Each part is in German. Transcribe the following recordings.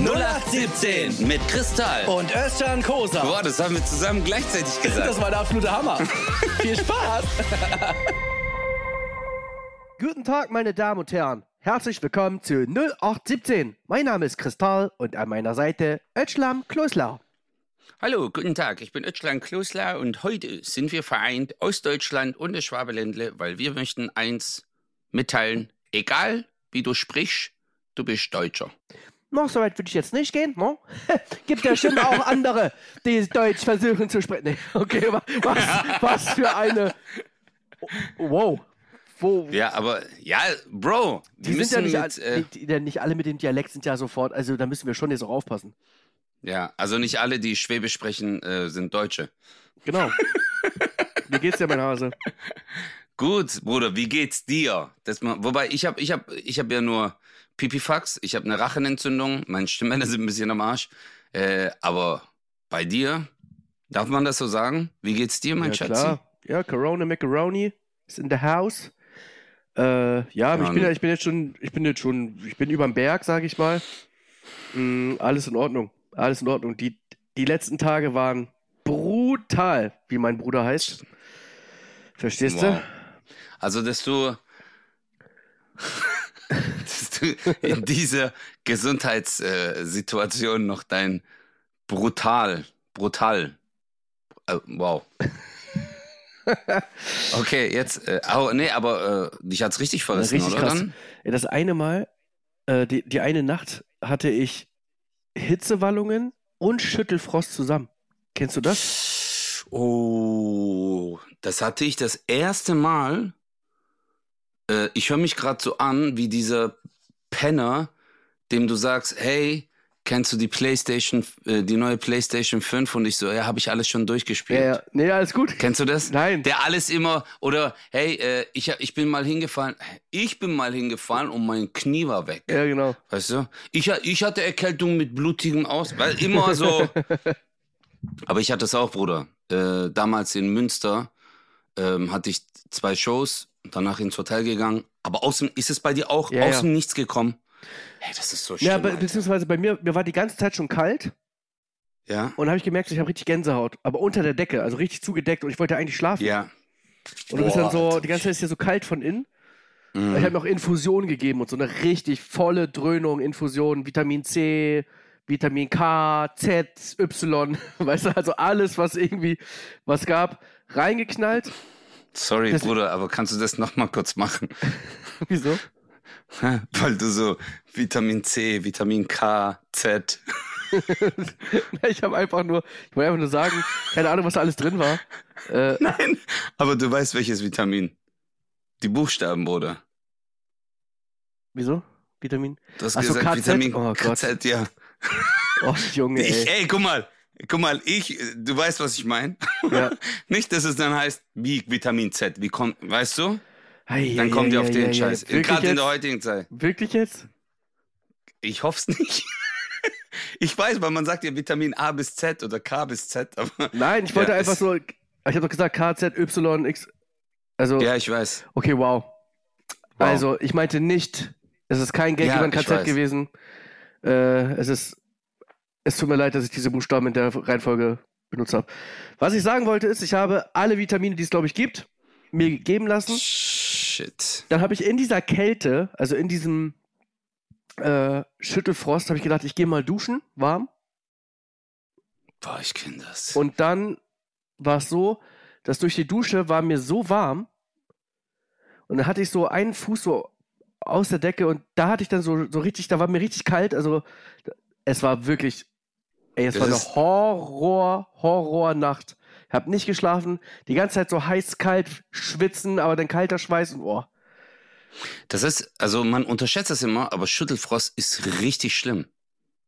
0817 mit Kristall. Und Özcan Kosa. Boah, das haben wir zusammen gleichzeitig gesagt. Das war der absolute Hammer. Viel Spaß. Guten Tag, meine Damen und Herren. Herzlich willkommen zu 0817. Mein Name ist Kristall und an meiner Seite Ötschlam Klosler. Hallo, guten Tag. Ich bin Ötschlan Klosler und heute sind wir vereint aus Deutschland und das Schwabeländle, weil wir möchten eins mitteilen. Egal, wie du sprichst, du bist Deutscher. Noch so weit würde ich jetzt nicht gehen. No? Gibt ja schon auch andere, die Deutsch versuchen zu sprechen. Nee, okay, wa- was, was für eine. Wow. Wo, Ja, aber, ja, Bro, die wir sind ja nicht, mit, äh, die, die, nicht alle mit dem Dialekt sind ja sofort, also da müssen wir schon jetzt auch aufpassen. ja, also nicht alle, die Schwäbisch sprechen, äh, sind Deutsche. Genau. Wie geht's dir, mein Hase? Gut, Bruder, wie geht's dir? Das wobei, ich habe ich hab, ich hab ja nur Pipifax, ich habe eine Rachenentzündung, meine Stimmbänder sind ein bisschen am Arsch. Äh, aber bei dir, darf man das so sagen? Wie geht's dir, mein ja, Schatz? klar. Ja, Corona Macaroni ist in the house. Äh, ja, ich bin, ne. ich bin jetzt schon, ich bin jetzt schon, ich bin überm Berg, sage ich mal. Mm, alles in Ordnung, alles in Ordnung. Die, die letzten Tage waren brutal, wie mein Bruder heißt. Verstehst Wow. du? Also, dass du in dieser Gesundheitssituation noch dein brutal, brutal, äh, wow. Okay, jetzt, äh, au, nee, aber äh, dich hat's richtig verrissen, richtig oder? krass. Dann? Das eine Mal, äh, die, die eine Nacht hatte ich Hitzewallungen und Schüttelfrost zusammen. Kennst du das? Oh, das hatte ich das erste Mal. Äh, ich höre mich gerade so an wie dieser Penner, dem du sagst, hey, kennst du die PlayStation, äh, die neue PlayStation 5? Und ich so, ja, habe ich alles schon durchgespielt. Ja, ja. Nee, alles gut. Kennst du das? Nein. Der alles immer, oder hey, äh, ich, ich bin mal hingefallen, ich bin mal hingefallen und mein Knie war weg. Ja, genau. Weißt du? Ich, ich hatte Erkältung mit blutigem Aus, weil immer so. Aber ich hatte es auch, Bruder. Äh, damals in Münster ähm, hatte ich zwei Shows, danach ins Hotel gegangen. Aber aus dem, ist es bei dir auch Ja, aus ja. dem Nichts gekommen? Hey, das ist so schlimm. Ja, be Alter. beziehungsweise bei mir, mir war die ganze Zeit schon kalt ja, und habe ich gemerkt, ich habe richtig Gänsehaut, aber unter der Decke, also richtig zugedeckt und ich wollte eigentlich schlafen. ja. und du bist dann Boah, so, die ganze Zeit ist hier so kalt von innen. Mhm. Ich habe mir auch Infusionen gegeben und so eine richtig volle Dröhnung, Infusionen, Vitamin C, Vitamin K, Z, Y, weißt du, also alles, was irgendwie was gab, reingeknallt. Sorry, Bruder, aber kannst du das nochmal kurz machen? Wieso? Weil du so Vitamin C, Vitamin K, Z. ich habe einfach nur, ich wollte einfach nur sagen, keine Ahnung, was da alles drin war. Äh, Nein, aber du weißt welches Vitamin. Die Buchstaben, Bruder. wieso? Vitamin? Du hast Ach so, gesagt KZ? Vitamin Oh. KZ, ja. Oh, Junge, Ich, ey. ey, guck mal. Guck mal, ich, du weißt, was ich meine. Ja. Nicht, dass es dann heißt, wie Vitamin Z, wie kommt, weißt du? Ei, Dann ei, die ei, auf ei, den ei, Scheiß. Gerade in der heutigen Zeit. Wirklich jetzt? Ich hoff's nicht. Ich weiß, weil man sagt ja Vitamin A bis Z oder K bis Z, aber. Nein, ich wollte Ja, einfach es- so, ich habe doch gesagt KZ, Y, X. Also, Ja, ich weiß. okay, wow. Wow. Also, ich meinte nicht, es ist kein Gag Ja, über ein KZ gewesen. Äh, es ist, es tut mir leid, dass ich diese Buchstaben in der Reihenfolge benutzt habe. Was ich sagen wollte ist, ich habe alle Vitamine, die es glaube ich gibt, mir geben lassen. Shit. Dann habe ich in dieser Kälte, also in diesem äh, Schüttelfrost, habe ich gedacht, ich gehe mal duschen, warm. Boah, ich kenn das. Und dann war es so, dass durch die Dusche war mir so warm. Und dann hatte ich so einen Fuß so aus der Decke und da hatte ich dann so, so richtig, da war mir richtig kalt. Also es war wirklich, ey, es Das war eine Horror, Horrornacht. Ich habe nicht geschlafen, die ganze Zeit so heiß, kalt, schwitzen, aber dann kalter Schweiß und oh. Das ist, also man unterschätzt das immer, aber Schüttelfrost ist richtig schlimm.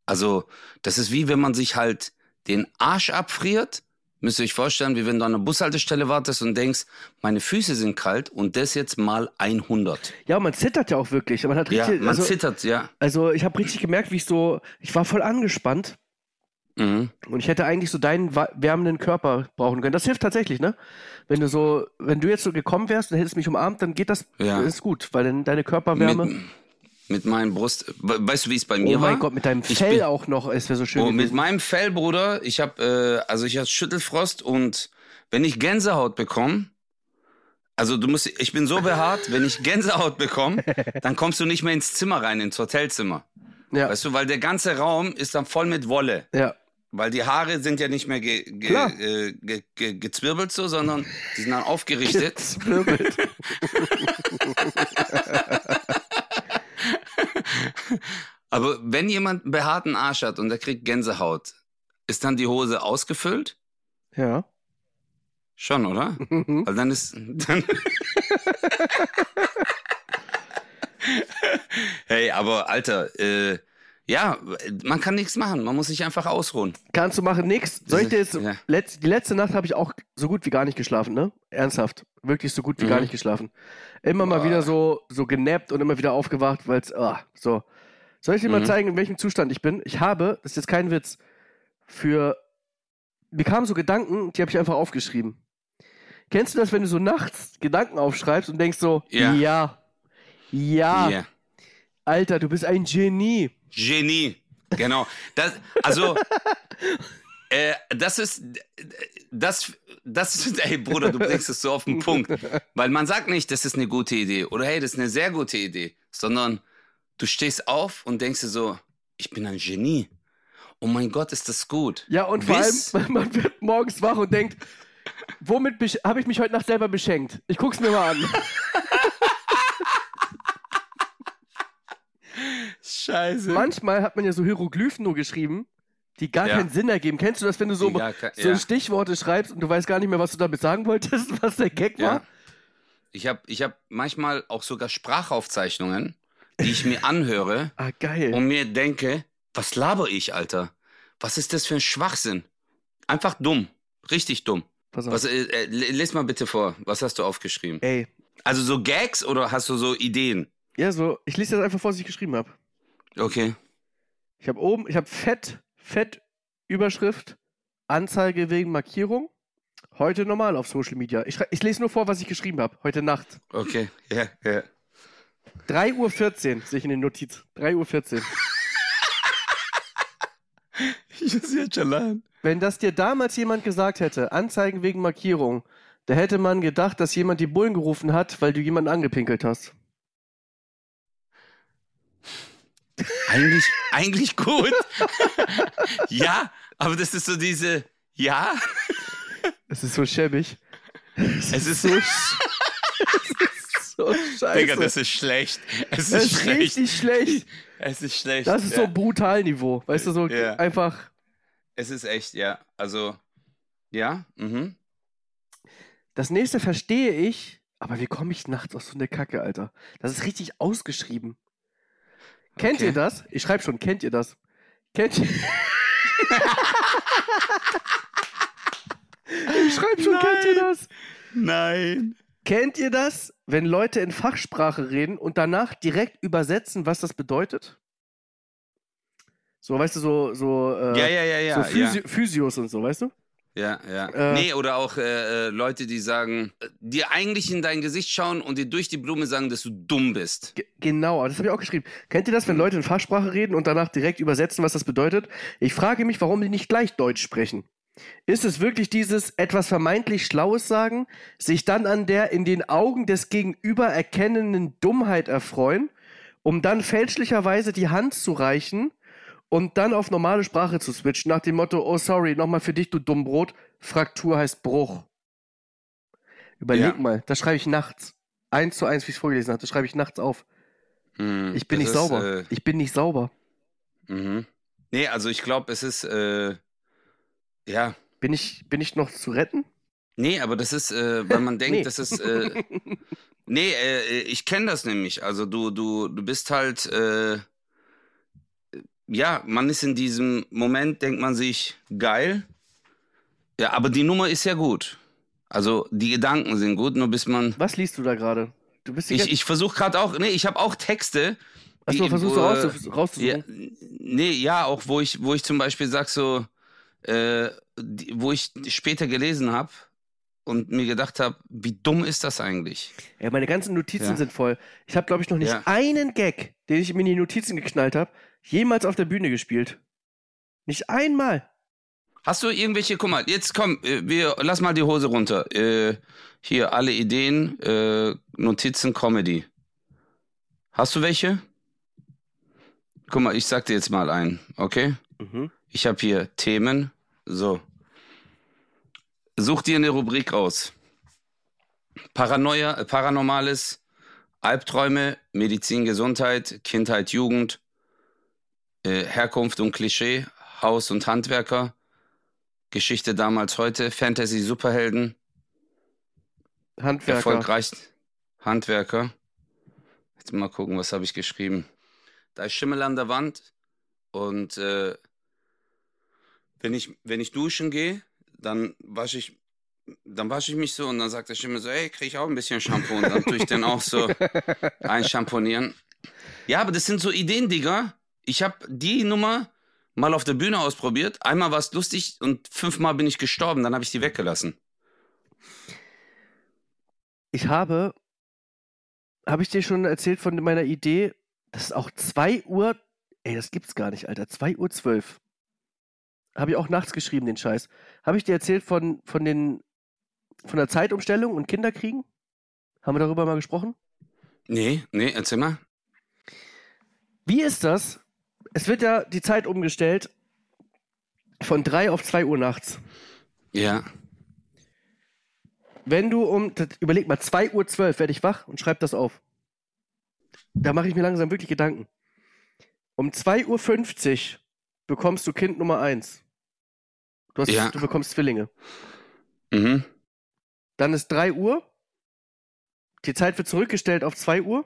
Also, das ist wie wenn man sich halt den Arsch abfriert. Müsst ihr euch vorstellen, wie wenn du an einer Bushaltestelle wartest und denkst, meine Füße sind kalt und das jetzt mal 100. Ja, man zittert ja auch wirklich. Man hat Ja, richtig, man also, zittert, ja. also ich habe richtig gemerkt, wie ich so, ich war voll angespannt. Mhm. Und ich hätte eigentlich so deinen wärmenden Körper brauchen können. Das hilft tatsächlich, ne? Wenn du so, wenn du jetzt so gekommen wärst und hättest mich umarmt, dann geht das, Ja. ist gut, weil dann deine Körperwärme. Mit, Mit meinem Brust. We- Weißt du, wie es bei mir Oh war? mein Gott, mit deinem Fell bin- auch noch. Es wäre so schön Oh, mit meinem Fell, Bruder, ich habe, äh, also ich hatte Schüttelfrost und wenn ich Gänsehaut bekomme, also du musst, ich bin so behaart, wenn ich Gänsehaut bekomme, dann kommst du nicht mehr ins Zimmer rein, ins Hotelzimmer. Ja, Weißt du, weil der ganze Raum ist dann voll mit Wolle. ja. Weil die Haare sind ja nicht mehr ge, ge, äh, ge, ge, gezwirbelt so, sondern die sind dann aufgerichtet. Zwirbelt. Aber wenn jemand einen behaarten Arsch hat und der kriegt Gänsehaut, ist dann die Hose ausgefüllt? ja. Schon, oder? Mhm. Weil dann ist. Dann hey, aber Alter, äh, ja, man kann nichts machen. Man muss sich einfach ausruhen. Kannst du machen nix. Soll ich dir jetzt, Ja. letz, die letzte Nacht habe ich auch so gut wie gar nicht geschlafen, ne? Ernsthaft. Wirklich so gut wie Mhm. gar nicht geschlafen. Immer mal Boah. wieder so, so genappt und immer wieder aufgewacht, weil es, ah, so. Soll ich dir mal Mhm. zeigen, in welchem Zustand ich bin? Ich habe, das ist jetzt kein Witz, für, mir kamen so Gedanken, die habe ich einfach aufgeschrieben. Kennst du das, wenn du so nachts Gedanken aufschreibst und denkst so, Ja. ja, ja, Ja. Alter, du bist ein Genie. Genie. Genau. Das, also, äh, das ist, das, das ist, ey Bruder, du bringst es so auf den Punkt. Weil man sagt nicht, das ist eine gute Idee oder hey, das ist eine sehr gute Idee, sondern du stehst auf und denkst dir so, ich bin ein Genie. Oh mein Gott, ist das gut. Ja, und vor Bis- allem, man wird morgens wach und denkt, womit habe ich mich heute Nacht selber beschenkt? Ich guck's mir mal an. Scheiße. Manchmal hat man ja so Hieroglyphen nur geschrieben, die gar Ja. keinen Sinn ergeben. Kennst du das, wenn du so, so ja. Stichworte schreibst und du weißt gar nicht mehr, was du damit sagen wolltest, was der Gag Ja. war? Ich habe ich hab manchmal auch sogar Sprachaufzeichnungen, die ich mir anhöre Ah, geil. und mir denke, was laber ich, Alter? Was ist das für ein Schwachsinn? Einfach dumm. Richtig dumm. Pass auf. Was, äh, äh, les mal bitte vor. Was hast du aufgeschrieben? Ey. Also so Gags oder hast du so Ideen? Ja, so, ich lese das einfach vor, was ich geschrieben habe. Okay. Ich habe oben, ich habe Fett, Fett, Überschrift, Anzeige wegen Markierung. Heute normal auf Social Media. Ich, ich lese nur vor, was ich geschrieben habe. Heute Nacht. Okay. Ja, ja. 3.14 Uhr sehe ich in den Notiz. 3.14 Uhr. Ich muss jetzt schon lachen. Wenn das dir damals jemand gesagt hätte, Anzeigen wegen Markierung, da hätte man gedacht, dass jemand die Bullen gerufen hat, weil du jemanden angepinkelt hast. Eigentlich, eigentlich gut. ja, aber das ist so diese, ja, Es ist so schäbig. es so, es ist so scheiße. Digga, das ist schlecht. Es Das ist ist schlecht. richtig schlecht. Es ist schlecht. Das ist ja. so Brutalniveau. Weißt du, so Ja. einfach. Es ist echt, ja. Also, ja, mhm. Das nächste verstehe ich, aber wie komme ich nachts aus so eine Kacke, Alter? Das ist richtig ausgeschrieben. Kennt Okay. ihr das? Ich schreibe schon, kennt ihr das? Kennt ihr. ich schreibe schon, kennt ihr das? Nein. Kennt ihr das, wenn Leute in Fachsprache reden und danach direkt übersetzen, was das bedeutet? So, weißt du, so, so, äh, Ja, ja, ja, ja. so. Physi Physios und so, weißt du? Ja, ja. Äh, nee, oder auch äh, äh, Leute, die sagen, äh, dir eigentlich in dein Gesicht schauen und dir durch die Blume sagen, dass du dumm bist. Ge- Genau, das habe ich auch geschrieben. Kennt ihr das, wenn Leute in Fachsprache reden und danach direkt übersetzen, was das bedeutet? Ich frage mich, warum die nicht gleich Deutsch sprechen. Ist es wirklich dieses etwas vermeintlich Schlaues sagen, sich dann an der in den Augen des Gegenüber erkennenden Dummheit erfreuen, um dann fälschlicherweise die Hand zu reichen und dann auf normale Sprache zu switchen, nach dem Motto, oh sorry, nochmal für dich, du Dummbrot, Fraktur heißt Bruch. Überleg Ja. mal, das schreibe ich nachts. Eins zu eins, wie ich es vorgelesen habe, das schreibe ich nachts auf. Hm, Ich bin nicht ist, sauber. Äh, Ich bin nicht sauber. mhm. Nee, also ich glaube, es ist, äh, ja. Bin ich, bin ich noch zu retten? Nee, aber das ist, äh, weil man denkt, Nee. das ist, äh, nee, äh, ich kenne das nämlich. Also du, du, du bist halt, äh, ja, man ist in diesem Moment, denkt man sich, geil. Ja, aber die Nummer ist ja gut. Also die Gedanken sind gut, nur bis man. Was liest du da gerade? Du bist Ich, ich versuche gerade auch, nee, ich habe auch Texte. Achso, versuchst du wo, rauszu rauszusuchen? Ja, nee, ja, auch wo ich, wo ich zum Beispiel sag so, äh, die, wo ich später gelesen habe, und mir gedacht habe, wie dumm ist das eigentlich? Ja, meine ganzen Notizen Ja. sind voll. Ich habe, glaube ich, noch nicht Ja. einen Gag, den ich mir in die Notizen geknallt habe, jemals auf der Bühne gespielt. Nicht einmal. Hast du irgendwelche, guck mal, jetzt komm, äh, wir lass mal die Hose runter. Äh, hier alle Ideen, äh, Notizen, Comedy. Hast du welche? Guck mal, ich sag dir jetzt mal ein, okay? Mhm. Ich habe hier Themen. So. Such dir eine Rubrik aus. Paranoia, äh, Paranormales, Albträume, Medizin, Gesundheit, Kindheit, Jugend, äh, Herkunft und Klischee, Haus und Handwerker, Geschichte damals heute, Fantasy, Superhelden, Handwerker. erfolgreich Handwerker. Jetzt mal gucken, was habe ich geschrieben. Da ist Schimmel an der Wand und äh, wenn ich wenn ich duschen gehe, dann wasche ich dann wasche ich mich so und dann sagt der Schimmel so, ey, krieg ich auch ein bisschen Shampoo und dann tue ich den auch so einschamponieren. Ja, aber das sind so Ideen, Digga. Ich habe die Nummer mal auf der Bühne ausprobiert. Einmal war es lustig und fünfmal bin ich gestorben. Dann habe ich die weggelassen. Ich habe, habe ich dir schon erzählt von meiner Idee, das ist auch 2 Uhr, ey, das gibt's gar nicht, Alter, 2 Uhr 12. Habe ich auch nachts geschrieben, den Scheiß. Habe ich dir erzählt von, von den, von der Zeitumstellung und Kinderkriegen? Haben wir darüber mal gesprochen? Nee, nee, erzähl mal. Wie ist das? Es wird ja die Zeit umgestellt von 3 auf 2 Uhr nachts. Ja. Wenn du um, überleg mal, 2 Uhr 12 werde ich wach und schreib das auf. Da mache ich mir langsam wirklich Gedanken. Um 2 Uhr 50 bekommst du Kind Nummer 1. Du, hast, Ja. du bekommst Zwillinge. Mhm. Dann ist 3 Uhr. Die Zeit wird zurückgestellt auf 2 Uhr.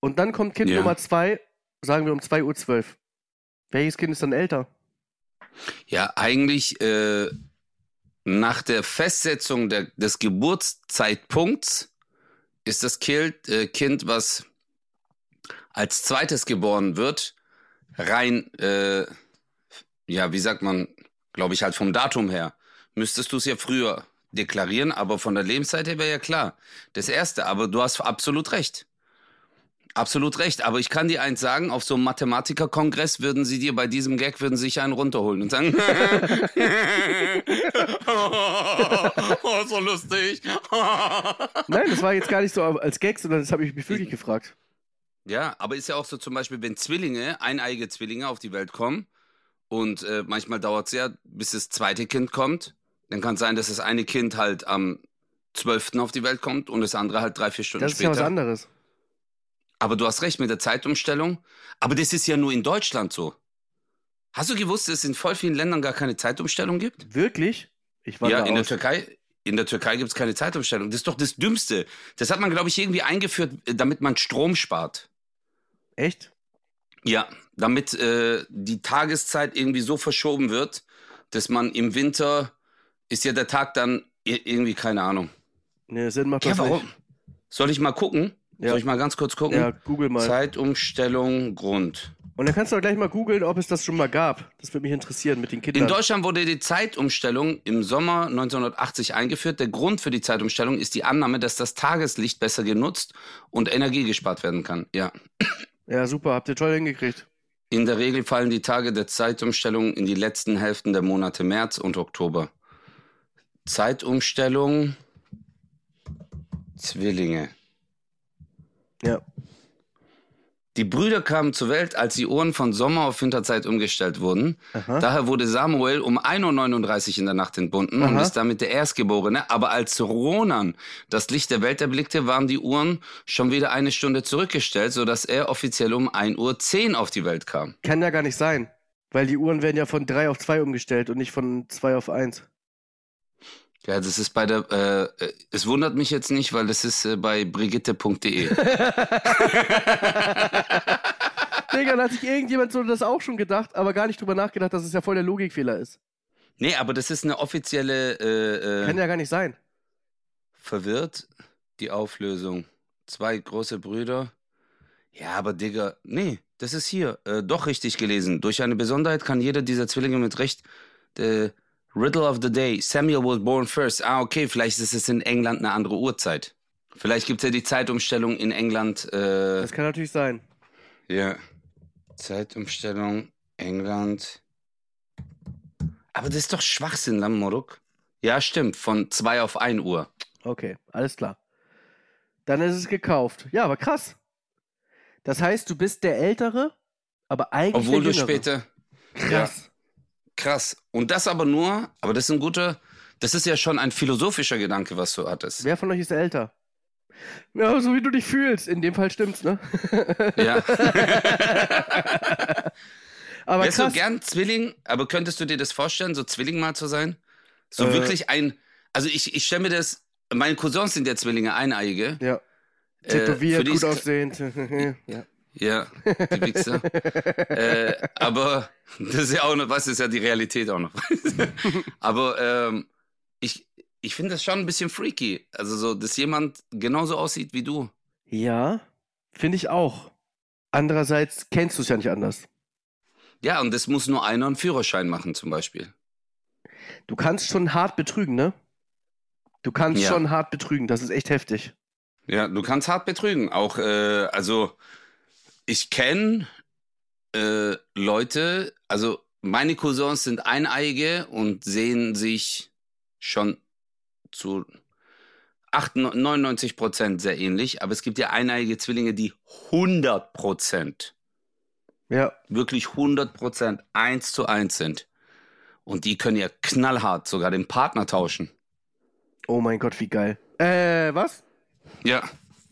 Und dann kommt Kind Ja. Nummer 2, sagen wir um 2 Uhr 12. Welches Kind ist dann älter? Ja, eigentlich äh, nach der Festsetzung der, des Geburtszeitpunkts ist das Kind, äh, Kind, was als zweites geboren wird, rein, äh, ja, wie sagt man, glaube ich, halt vom Datum her, müsstest du es ja früher deklarieren, aber von der Lebenszeit her wäre ja klar. Das erste, aber du hast absolut recht. Absolut recht, aber ich kann dir eins sagen, auf so einem Mathematikerkongress würden sie dir bei diesem Gag würden sie sich einen runterholen und sagen, oh, so lustig. Nein, das war jetzt gar nicht so als Gag, sondern das habe ich mich wirklich gefragt. Ja, aber ist ja auch so zum Beispiel, wenn Zwillinge, eineige Zwillinge auf die Welt kommen und äh, manchmal dauert es ja, bis das zweite Kind kommt, dann kann es sein, dass das eine Kind halt am 12. auf die Welt kommt und das andere halt drei, vier Stunden Das ist ja später. was anderes. Aber du hast recht mit der Zeitumstellung. Aber das ist ja nur in Deutschland so. Hast du gewusst, dass es in voll vielen Ländern gar keine Zeitumstellung gibt? Wirklich? Ich war ja, in der. Türkei. In der Türkei gibt es keine Zeitumstellung. Das ist doch das Dümmste. Das hat man, glaube ich, irgendwie eingeführt, damit man Strom spart. Echt? Ja, damit äh, die Tageszeit irgendwie so verschoben wird, dass man im Winter ist ja der Tag dann irgendwie, keine Ahnung. Nee, Sinn macht Ja, das warum? nicht. Soll ich mal gucken? Ja. Soll ich mal ganz kurz gucken? Ja, google mal. Zeitumstellung Grund. Und dann kannst du auch gleich mal googeln, ob es das schon mal gab. Das würde mich interessieren mit den Kindern. In Deutschland wurde die Zeitumstellung im Sommer 1980 eingeführt. Der Grund für die Zeitumstellung ist die Annahme, dass das Tageslicht besser genutzt und Energie gespart werden kann. Ja. ja, super, habt ihr toll hingekriegt. In der Regel fallen die Tage der Zeitumstellung in die letzten Hälften der Monate März und Oktober. Zeitumstellung Zwillinge. Ja. Die Brüder kamen zur Welt, als die Uhren von Sommer auf Winterzeit umgestellt wurden. Aha. Daher wurde Samuel um 1.39 Uhr in der Nacht entbunden und Aha. ist damit der Erstgeborene. Aber als Ronan das Licht der Welt erblickte, waren die Uhren schon wieder eine Stunde zurückgestellt, sodass er offiziell um 1.10 Uhr auf die Welt kam. Kann ja gar nicht sein. Weil die Uhren werden ja von 3 auf 2 umgestellt und nicht von 2 auf 1. Ja, das ist bei der, äh, äh, es wundert mich jetzt nicht, weil das ist äh, bei brigitte.de. Digga, da hat sich irgendjemand so das auch schon gedacht, aber gar nicht drüber nachgedacht, dass es ja voll der Logikfehler ist. nee, aber das ist eine offizielle, äh, Kann äh, ja gar nicht sein. verwirrt, die Auflösung. Zwei große Brüder. Ja, aber Digga, nee, das ist hier. Äh, doch richtig gelesen. Durch eine Besonderheit kann jeder dieser Zwillinge mit Recht äh, Riddle of the Day. Samuel was born first. Ah, okay, vielleicht ist es in England eine andere Uhrzeit. Vielleicht gibt es ja die Zeitumstellung in England. Äh, Das kann natürlich sein. ja. Zeitumstellung, England. Aber das ist doch Schwachsinn, Lamoruk. Ja, stimmt. Von 2 auf 1 Uhr. Okay, alles klar. Dann ist es gekauft. Ja, aber krass. Das heißt, du bist der Ältere, aber eigentlich Obwohl der du später. Krass. Krass. Und das aber nur, aber das ist ein guter, das ist ja schon ein philosophischer Gedanke, was du hattest. Wer von euch ist älter? Ja, so wie du dich fühlst. In dem Fall stimmt's, ne? Ja. Aber Wärst du krass. gern Zwilling, aber könntest du dir das vorstellen, so Zwilling mal zu sein? So Äh. wirklich ein, also ich, ich stelle mir das, meine Cousins sind ja Zwillinge, Eineiige. ja. Äh, Tätowiert, die gut aussehend. ja. Ja, die Wichser. äh, aber das ist ja auch noch, was ist ja die Realität auch noch. aber ähm, ich, ich finde das schon ein bisschen freaky. Also so, dass jemand genauso aussieht wie du. Ja, finde ich auch. Andererseits kennst du es ja nicht anders. Ja, und das muss nur einer einen Führerschein machen zum Beispiel. Du kannst schon hart betrügen, ne? Du kannst Ja. schon hart betrügen. Das ist echt heftig. Ja, du kannst hart betrügen. Auch, äh, also ich kenne äh, Leute, also meine Cousins sind Eineige und sehen sich schon zu 98, 99 Prozent sehr ähnlich, aber es gibt ja eineige Zwillinge, die 100 Prozent, Ja. wirklich 100 Prozent eins zu eins sind. Und die können ja knallhart sogar den Partner tauschen. Oh mein Gott, wie geil. Äh, was? Ja.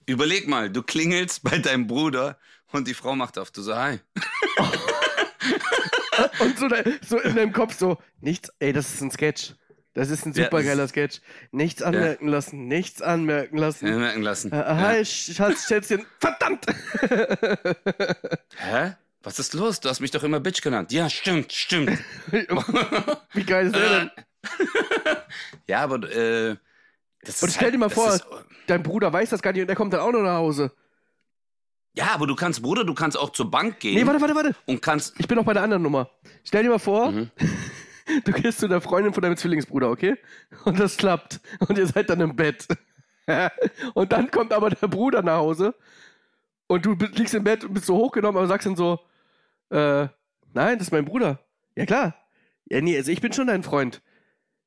Überleg mal, du klingelst bei deinem Bruder und die Frau macht auf. Du so, hi. Und so, so in deinem Kopf so, nichts, ey, das ist ein Sketch. Das ist ein Ja, super das- geiler Sketch. Nichts anmerken lassen, nichts anmerken lassen. Ja, merken lassen. Äh, Ja. hi, Schatz, Schätzchen. Verdammt! Hä? Was ist los? Du hast mich doch immer Bitch genannt. Ja, stimmt, stimmt. wie geil ist der denn? ja, aber äh, das Und ist stell halt, dir mal vor, ist- dein Bruder weiß das gar nicht und der kommt dann auch noch nach Hause. Ja, aber du kannst, Bruder, du kannst auch zur Bank gehen Nee, warte, warte, warte. und kannst. Ich bin noch bei der anderen Nummer. Stell dir mal vor, Mhm. du gehst zu der Freundin von deinem Zwillingsbruder, okay? Und das klappt. Und ihr seid dann im Bett. und dann kommt aber der Bruder nach Hause und du liegst im Bett und bist so hochgenommen, aber sagst dann so, äh, nein, das ist mein Bruder. Ja klar. Ja, nee, also ich bin schon dein Freund.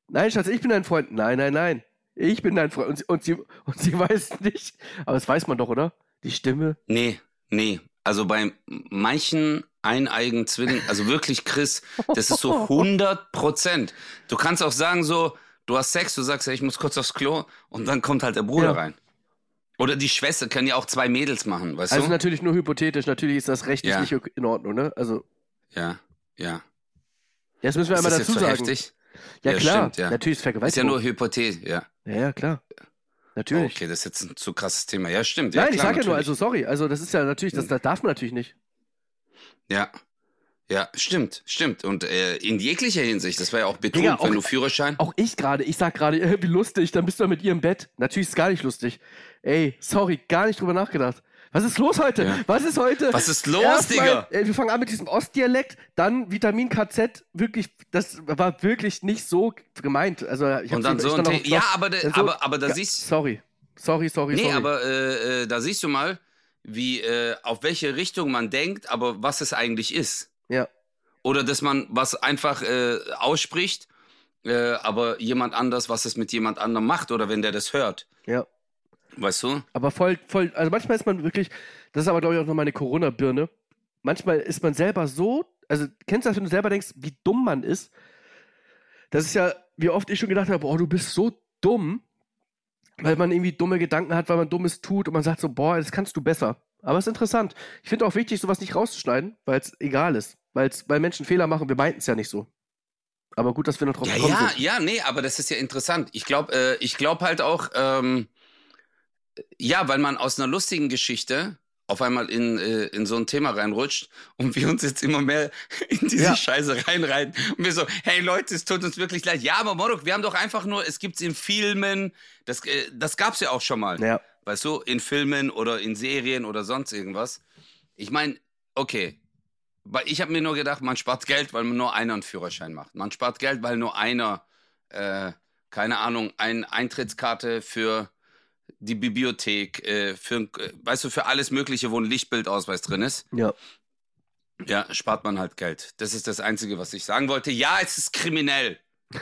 Nein, Schatz, ich bin dein Freund. Nein, nein, nein. Ich bin dein Freund. Und sie, und sie, und sie weiß nicht. Aber das weiß man doch, oder? Die Stimme. Nee, nee. Also bei manchen eineigen Zwillingen, also wirklich, Chris, das ist so 100 Prozent. Du kannst auch sagen so, du hast Sex, du sagst, ja, ich muss kurz aufs Klo und dann kommt halt der Bruder Ja. rein. Oder die Schwester können ja auch zwei Mädels machen, weißt Also du? natürlich nur hypothetisch. Natürlich ist das rechtlich Ja. nicht in Ordnung, ne? Also, Ja, ja. das müssen wir Ist einmal das dazu jetzt sagen. heftig? Ja, Ja, klar. stimmt, ja. Natürlich ist Ist ja Vergewaltigung. nur Hypothese, ja. ja, ja, klar. Natürlich. Okay, das ist jetzt ein zu krasses Thema. Ja, stimmt. Ja, Nein, ich klar, sage ja nur, also sorry, also das ist ja natürlich, das, das darf man natürlich nicht. Ja. Ja, stimmt, stimmt. Und äh, in jeglicher Hinsicht, das war ja auch Betrug, Digga, auch- wenn du Führerschein. Auch ich gerade, ich sag gerade, äh, wie lustig, dann bist du mit ihr im Bett. Natürlich ist es gar nicht lustig. Ey, sorry, gar nicht drüber nachgedacht. Was ist los heute? Ja. Was ist heute? Was ist los, Erstmal, Digga? Wir fangen an mit diesem Ostdialekt, dann Vitamin KZ, wirklich, das war wirklich nicht so gemeint. Also, ich Und dann so ein noch- Ja, aber, de, so- aber, aber da Ja, siehst Sorry. Sorry, sorry, Nee, sorry. aber äh, äh, da siehst du mal, wie äh, auf welche Richtung man denkt, aber was es eigentlich ist. Ja. Oder dass man was einfach äh, ausspricht, äh, aber jemand anders, was es mit jemand anderem macht oder wenn der das hört. Ja. Weißt du? Aber voll, voll, also manchmal ist man wirklich, das ist aber glaube ich auch noch meine Corona-Birne. Manchmal ist man selber so, also kennst du das, wenn du selber denkst, wie dumm man ist? Das ist ja, wie oft ich schon gedacht habe, boah, du bist so dumm, weil man irgendwie dumme Gedanken hat, weil man Dummes tut und man sagt so, boah, das kannst du besser. Aber es ist interessant. Ich finde auch wichtig, sowas nicht rauszuschneiden, weil es egal ist. Weil's, weil Menschen Fehler machen, wir meinten es ja nicht so. Aber gut, dass wir noch drauf Ja, gekommen ja, sind. ja, nee, aber das ist ja interessant. Ich glaube, äh, ich glaube halt auch, ähm, ja, weil man aus einer lustigen Geschichte auf einmal in, äh, in so ein Thema reinrutscht und wir uns jetzt immer mehr in diese Ja. Scheiße reinreiten. Und wir so, hey Leute, es tut uns wirklich leid. Ja, aber Morok, wir haben doch einfach nur, es gibt's in Filmen, das, äh, das gab's ja auch schon mal. Ja. Weißt du, in Filmen oder in Serien oder sonst irgendwas. Ich meine, okay, weil ich habe mir nur gedacht, man spart Geld, weil man nur einer einen Führerschein macht. Man spart Geld, weil nur einer, äh, keine Ahnung, eine Eintrittskarte für die Bibliothek, äh, für, äh, weißt du, für alles Mögliche, wo ein Lichtbildausweis drin ist. Ja. Ja, spart man halt Geld. Das ist das Einzige, was ich sagen wollte. Ja, es ist kriminell.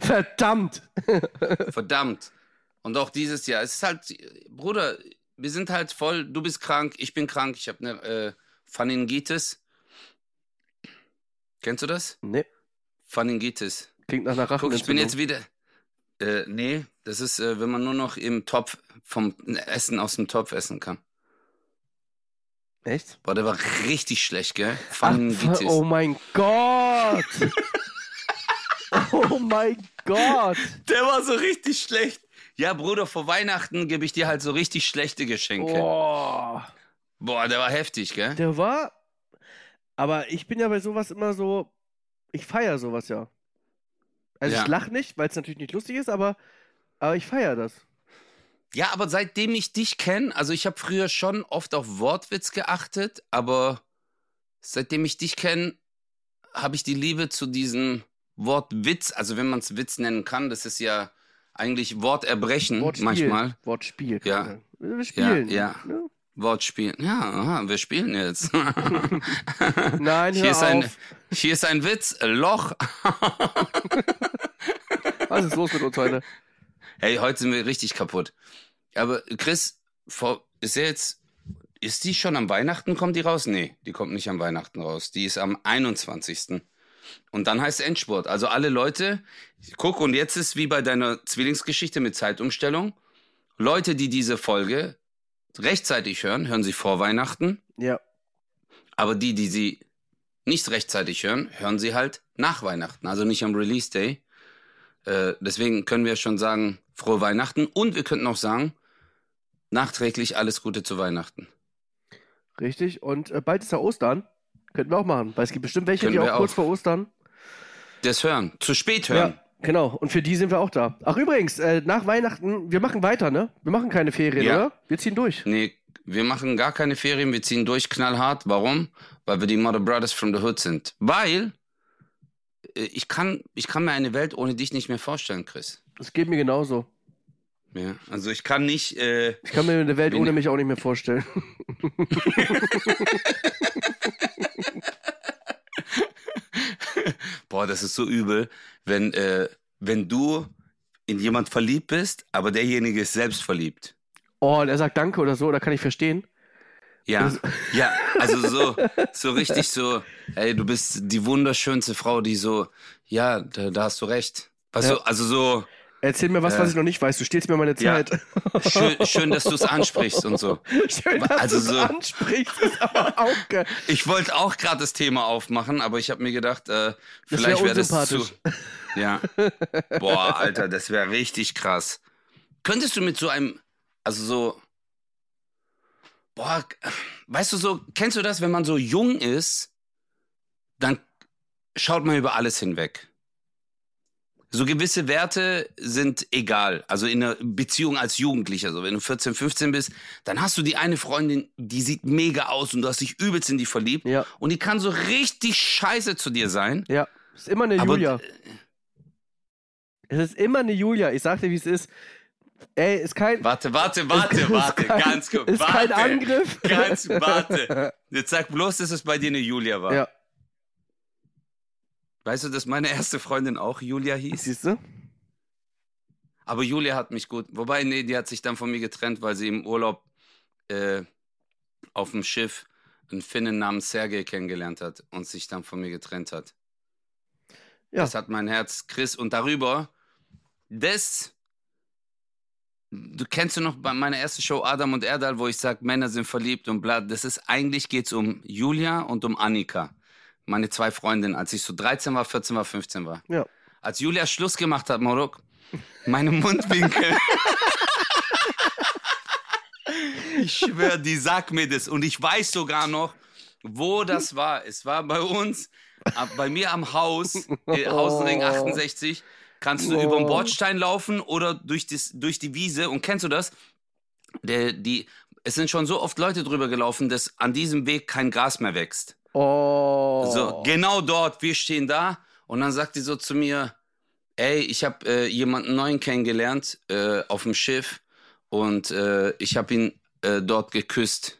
Verdammt! Verdammt. Und auch dieses Jahr. Es ist halt, Bruder, wir sind halt voll, du bist krank, ich bin krank, ich habe eine äh, Phaningitis. Kennst du das? Nee, Phaningitis. klingt nach einer Guck, ich bin jetzt wieder. Äh, nee, das ist, äh, wenn man nur noch im Topf vom Essen aus dem Topf essen kann. Echt? Boah, der war richtig schlecht, gell? Ach, Phaningitis. oh mein Gott! oh mein Gott! Der war so richtig schlecht. Ja, Bruder, vor Weihnachten gebe ich dir halt so richtig schlechte Geschenke. Oh, Boah, der war heftig, gell? der war. Aber ich bin ja bei sowas immer so. Ich feiere sowas ja. Also Ja. ich lache nicht, weil es natürlich nicht lustig ist, aber, aber ich feiere das. Ja, aber seitdem ich dich kenne, also ich habe früher schon oft auf Wortwitz geachtet, aber seitdem ich dich kenne, habe ich die Liebe zu diesem Wort Witz, also wenn man es Witz nennen kann, das ist ja eigentlich Worterbrechen Wortspiel. manchmal. Wortspiel. Ja. spielen. ja. Ne? Wortspiel. Ja, aha, wir spielen jetzt. Nein, hier, ist ein, auf. hier ist ein Witz, Loch. Was ist los mit uns heute? Hey, heute sind wir richtig kaputt. Aber Chris, vor, ist jetzt, ist die schon am Weihnachten, kommt die raus? Nee, die kommt nicht am Weihnachten raus. Die ist am 21. Und dann heißt Endspurt. Also alle Leute, guck, und jetzt ist wie bei deiner Zwillingsgeschichte mit Zeitumstellung. Leute, die diese Folge rechtzeitig hören, hören sie vor Weihnachten. Ja. Aber die, die sie nicht rechtzeitig hören, hören sie halt nach Weihnachten, also nicht am Release Day. Äh, deswegen können wir schon sagen, frohe Weihnachten. Und wir könnten auch sagen, nachträglich alles Gute zu Weihnachten. Richtig. Und äh, bald ist ja Ostern. Könnten wir auch machen. Weil es gibt bestimmt welche, Können die auch, wir kurz auch. vor Ostern. Das Hören, zu spät hören. Ja, genau. Und für die sind wir auch da. Ach, übrigens, äh, nach Weihnachten, wir machen weiter, ne? Wir machen keine Ferien, Ja. oder? Wir ziehen durch. Nee, wir machen gar keine Ferien, wir ziehen durch knallhart. Warum? Weil wir die Mother Brothers from the Hood sind. Weil äh, ich kann, ich kann mir eine Welt ohne dich nicht mehr vorstellen, Chris. Das geht mir genauso. Ja, also ich kann nicht, äh, Ich kann mir eine Welt ohne mich auch nicht mehr vorstellen. Boah, das ist so übel, wenn, äh, wenn du in jemand verliebt bist, aber derjenige ist selbst verliebt. Oh, und er sagt Danke oder so, da kann ich verstehen. Ja, Das- ja, also so, so richtig so, ey, du bist die wunderschönste Frau, die so, ja, da, da hast du recht. Weißt Ja. du, also so, Erzähl mir was, Äh, was ich noch nicht weiß. Du stiehlst mir meine ja. Zeit. schön, schön, dass du es ansprichst und so. Schön, dass Also du es so- ansprichst. Ist aber auch geil. Ich wollte auch gerade das Thema aufmachen, aber ich habe mir gedacht, äh, vielleicht wär wäre das zu. Ja. Boah, Alter, das wäre richtig krass. Könntest du mit so einem, also so, boah, weißt du so, kennst du das, wenn man so jung ist, dann schaut man über alles hinweg. So gewisse Werte sind egal. Also in einer Beziehung als Jugendlicher, so wenn du 14, 15 bist, dann hast du die eine Freundin, die sieht mega aus und du hast dich übelst in die verliebt. Ja, Und die kann so richtig scheiße zu dir sein. ja. Ist immer eine Aber- Julia. Es ist immer eine Julia. Ich sag dir, wie es ist. Ey, ist kein. Warte, warte, warte, warte, kein, ganz kurz. Ist warte, kein Angriff. Ganz, warte. Jetzt sag bloß, dass es bei dir eine Julia war. Ja, Weißt du, dass meine erste Freundin auch Julia hieß? siehst du? Aber Julia hat mich gut. Wobei, nee, die hat sich dann von mir getrennt, weil sie im Urlaub äh, auf dem Schiff einen Finnen namens Sergei kennengelernt hat und sich dann von mir getrennt hat. Ja. Das hat mein Herz, Chris. Und darüber, das. Du kennst du noch bei meiner ersten Show Adam und Erdal, wo ich sage, Männer sind verliebt und bla. Das ist eigentlich geht's um Julia und um Annika. Meine zwei Freundinnen, als ich so 13 war, 14 war, 15 war. Ja. Als Julia Schluss gemacht hat, Morok, meine Mundwinkel. ich schwöre, die sagt mir das. Und ich weiß sogar noch, wo das war. Es war bei uns, ab- bei mir am Haus, äh, Hausring 68. Kannst du Oh. über den Bordstein laufen oder durch, das, durch die Wiese. Und kennst du das? Der, die, es sind schon so oft Leute drüber gelaufen, dass an diesem Weg kein Gras mehr wächst. Oh. So, genau dort, wir stehen da und dann sagt die so zu mir, ey, ich habe äh, jemanden neuen kennengelernt äh, auf dem Schiff und äh, ich habe ihn äh, dort geküsst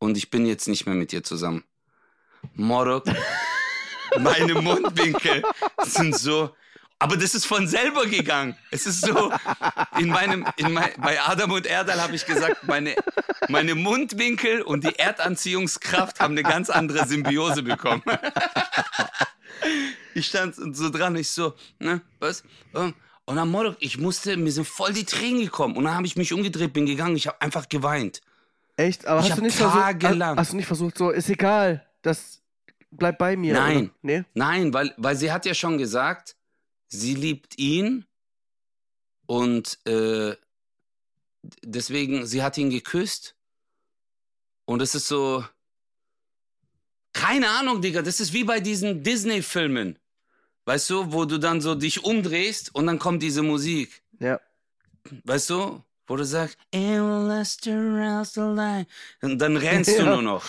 und ich bin jetzt nicht mehr mit dir zusammen. Morok, meine Mundwinkel sind so, aber das ist von selber gegangen. Es ist so, in meinem, in mein, bei Adam und Erdal habe ich gesagt, meine, meine Mundwinkel und die Erdanziehungskraft haben eine ganz andere Symbiose bekommen. Ich stand so dran, ich so, ne, was? Ähm, Und am Morgen, ich musste, mir sind voll die Tränen gekommen. Und dann habe ich mich umgedreht, bin gegangen, ich habe einfach geweint. Echt? Aber Ich hast du nicht versucht, tagelang- hast du nicht versucht, so, ist egal, das bleibt bei mir. Nein. Nee? Nein, weil, weil sie hat ja schon gesagt, sie liebt ihn und äh, deswegen, sie hat ihn geküsst. Und es ist so, keine Ahnung, Digga, das ist wie bei diesen Disney-Filmen. Weißt du, wo du dann so dich umdrehst und dann kommt diese Musik. Ja. Weißt du, wo du sagst, und dann rennst du Ja. nur noch.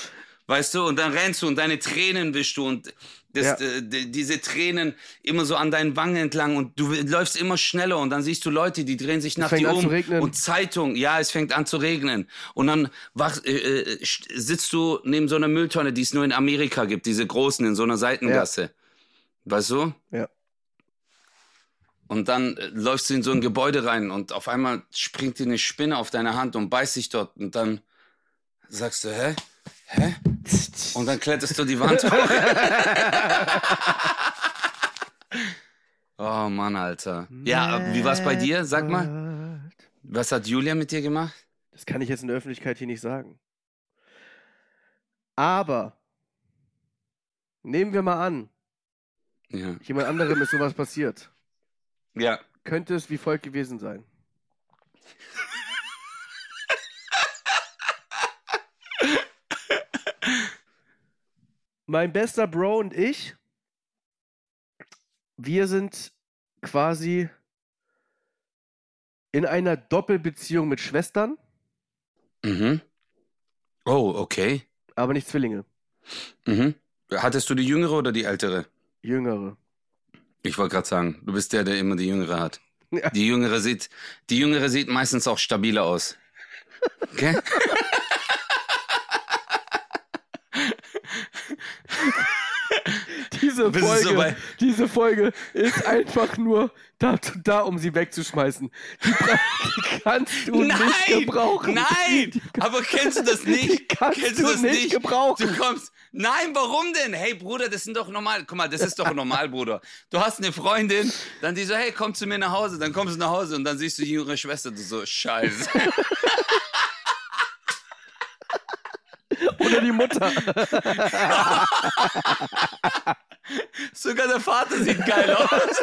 Weißt du, und dann rennst du und deine Tränen wischst du und das, Ja. äh, diese Tränen immer so an deinen Wangen entlang und du läufst immer schneller und dann siehst du Leute, die drehen sich nach dir um und Zeitung, ja, es fängt an zu regnen und dann wach, äh, äh, sitzt du neben so einer Mülltonne, die es nur in Amerika gibt, diese großen in so einer Seitengasse. Weißt du? Ja. Und dann äh, läufst du in so ein Gebäude rein und auf einmal springt dir eine Spinne auf deine Hand und beißt dich dort und dann sagst du, hä? Hä? Und dann kletterst du die Wand hoch. oh Mann, Alter. Ja, wie war's bei dir? Sag mal, was hat Julia mit dir gemacht? Das kann ich jetzt in der Öffentlichkeit hier nicht sagen. Aber nehmen wir mal an, Ja. jemand anderem ist sowas passiert. Ja. Könnte es wie folgt gewesen sein. Mein bester Bro und ich, wir sind quasi in einer Doppelbeziehung mit Schwestern, Mhm. Oh, okay. aber nicht Zwillinge, Mhm. Hattest du die jüngere oder die ältere? jüngere. Ich wollte gerade sagen, du bist der, der immer die jüngere hat. Ja. Die jüngere sieht, die jüngere sieht meistens auch stabiler aus. Okay? Diese Folge, diese Folge ist einfach nur dazu da, um sie wegzuschmeißen. Die, die kannst du nicht gebrauchen. Nein! Die, Aber kennst du das die nicht? kannst kennst du nicht gebrauchen. Du kommst. Nein, warum denn? Hey Bruder, das sind doch normal. Guck mal, das ist doch normal, Bruder. Du hast eine Freundin, dann die so, hey, komm zu mir nach Hause. Dann kommst du nach Hause und dann siehst du die jüngere Schwester. Du so, Scheiße. Oder die Mutter. Sogar der Vater sieht geil aus.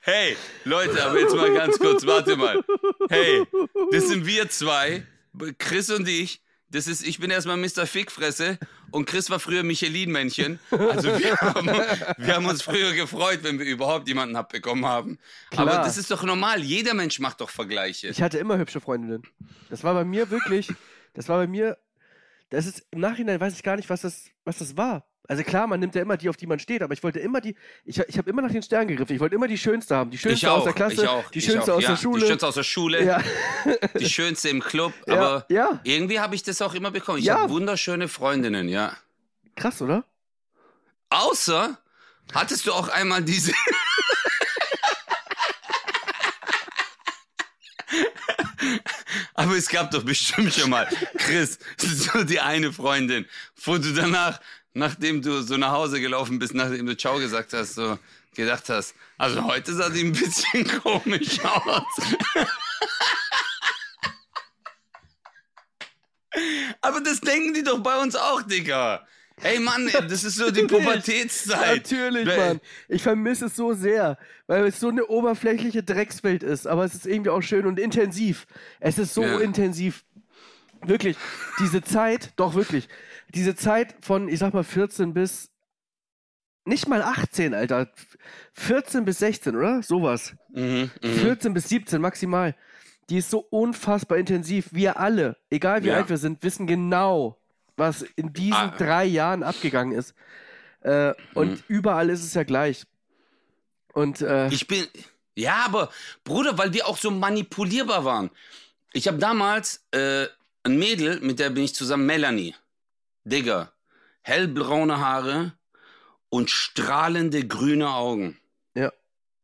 Hey, Leute, aber jetzt mal ganz kurz, warte mal. Hey, das sind wir zwei, Chris und ich. Das ist, ich bin erstmal Mr. Fickfresse und Chris war früher Michelin-Männchen. Also wir haben, wir haben uns früher gefreut, wenn wir überhaupt jemanden abbekommen haben. Aber Klar. das ist doch normal. Jeder Mensch macht doch Vergleiche. Ich hatte immer hübsche Freundinnen. Das war bei mir wirklich, das war bei mir, das ist, im Nachhinein weiß ich gar nicht, was das, was das war. Also klar, man nimmt ja immer die, auf die man steht, aber ich wollte immer die, ich, ich habe immer nach den Sternen gegriffen. Ich wollte immer die schönste haben. Die schönste ich auch, aus der Klasse, ich auch, die schönste auch, aus ja, der Schule. Die schönste aus der Schule. ja, Die schönste im Club, ja, aber ja, irgendwie habe ich das auch immer bekommen. Ich habe wunderschöne Freundinnen, ja. krass, oder? Außer, hattest du auch einmal diese. Aber es gab doch bestimmt schon mal, Chris, so die eine Freundin, wo du danach, nachdem du so nach Hause gelaufen bist, nachdem du Ciao gesagt hast, so gedacht hast, also heute sah die ein bisschen komisch aus. Aber das denken die doch bei uns auch, Digga. Ey Mann, das ist so die Pubertätszeit. Natürlich, Mann. Ich vermisse es so sehr, weil es so eine oberflächliche Dreckswelt ist, aber es ist irgendwie auch schön und intensiv. Es ist so Ja. intensiv. Wirklich, diese Zeit, doch wirklich, diese Zeit von, ich sag mal, 14 bis, nicht mal 18, Alter. 14 bis 16, oder? Sowas. Mhm, mhm. 14 bis 17 maximal. die ist so unfassbar intensiv. Wir alle, egal wie Ja. alt wir sind, wissen genau, was in diesen Ah. drei Jahren abgegangen ist. Äh, und Mhm. überall ist es ja gleich. Und äh, Ich bin. Ja, aber Bruder, weil wir auch so manipulierbar waren. Ich habe damals äh, ein Mädel, mit der bin ich zusammen, Melanie. Digga. Hellbraune Haare und strahlende grüne Augen.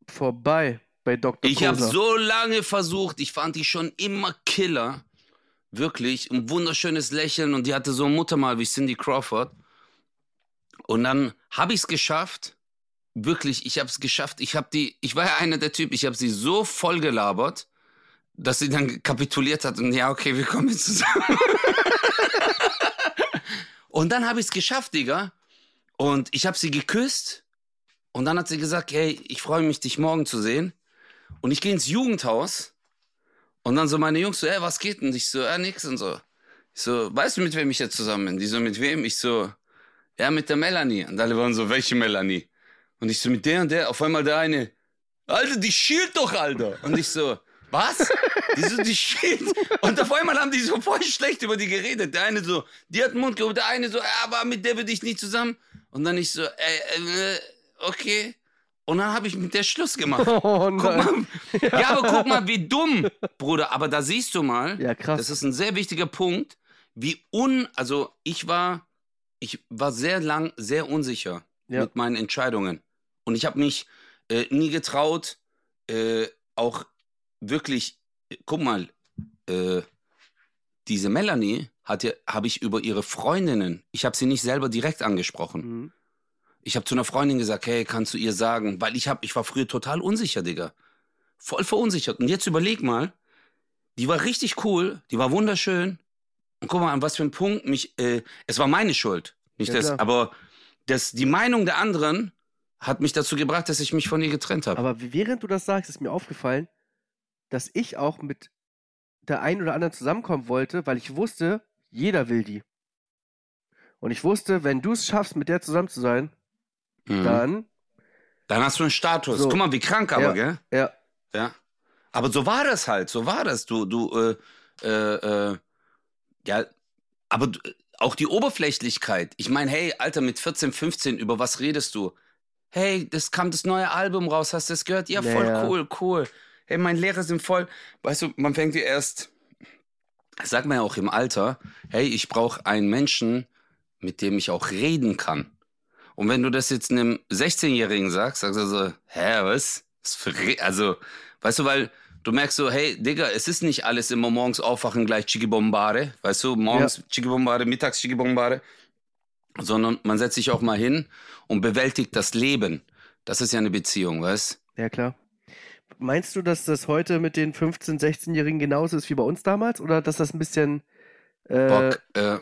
vorbei bei Dr. Ich habe so lange versucht, ich fand die schon immer Killer. Wirklich, ein wunderschönes Lächeln und die hatte so ein Muttermal wie Cindy Crawford. Und dann habe ich es geschafft. Wirklich, ich habe es geschafft. Ich habe die, ich war ja einer der Typen, ich habe sie so voll gelabert, dass sie dann kapituliert hat und ja, okay, wir kommen jetzt zusammen. und dann habe ich es geschafft, Digga. Und ich habe sie geküsst und dann hat sie gesagt, hey, ich freue mich, dich morgen zu sehen. Und ich gehe ins Jugendhaus und dann so meine Jungs so, ey, was geht denn? Ich so, ja, nix und so. Ich so, weißt du, mit wem ich jetzt zusammen bin? Die so, mit wem? Ich so, ja, mit der Melanie. Und alle waren so, welche Melanie? Und ich so, mit der und der. Auf einmal der eine, Alter, die schielt doch, Alter. Und ich so, was? Die so, die schielt. Und auf einmal haben die so voll schlecht über die geredet. Der eine so, die hat den Mund gehoben, der eine so, ja, aber mit der bin ich nicht zusammen. Und dann ich so, äh, äh, okay. Und dann habe ich mit der Schluss gemacht. Oh Guck nein. mal. Ja, aber guck mal, wie dumm, Bruder. Aber da siehst du mal, Ja, krass. das ist ein sehr wichtiger Punkt, wie un, also ich war, ich war sehr lang sehr unsicher Ja. mit meinen Entscheidungen. Und ich habe mich äh, nie getraut, äh, auch wirklich, guck mal, äh, diese Melanie hat ja, habe ich über ihre Freundinnen, ich habe sie nicht selber direkt angesprochen. Mhm. Ich habe zu einer Freundin gesagt, hey, kannst du ihr sagen, weil ich hab, ich war früher total unsicher, Digga. Voll verunsichert. Und jetzt überleg mal, die war richtig cool, die war wunderschön. Und guck mal, an was für ein Punkt mich, äh, es war meine Schuld. Nicht Ja, das, klar. aber das, die Meinung der anderen hat mich dazu gebracht, dass ich mich von ihr getrennt habe. Aber während du das sagst, ist mir aufgefallen, dass ich auch mit der einen oder anderen zusammenkommen wollte, weil ich wusste, jeder will die. Und ich wusste, wenn du es schaffst, mit der zusammen zu sein, Mhm. dann, Dann hast du einen Status. So. Guck mal, wie krank aber, Ja. gell? ja, Ja. Aber so war das halt, so war das. Du, du, äh, äh, äh, ja, aber du, auch die Oberflächlichkeit. Ich meine, hey, Alter, mit 14, 15, über was redest du? Hey, das kam das neue Album raus, hast du das gehört? Ja, voll Naja. cool, cool. Hey, meine Lehrer sind voll. Weißt du, man fängt ja erst, das sagt man ja auch im Alter, hey, ich brauche einen Menschen, mit dem ich auch reden kann. Und wenn du das jetzt einem 16-Jährigen sagst, sagst du so, hä, was? also, weißt du, weil du merkst so, hey, Digga, es ist nicht alles immer morgens aufwachen gleich Chigibombare, weißt du, morgens Chigibombare, mittags Chigibombare, sondern man setzt sich auch mal hin und bewältigt das Leben. Das ist ja eine Beziehung, weißt ja klar. Meinst du, dass das heute mit den 15-, 16-Jährigen genauso ist wie bei uns damals? Oder dass das ein bisschen. Äh, Bock, äh,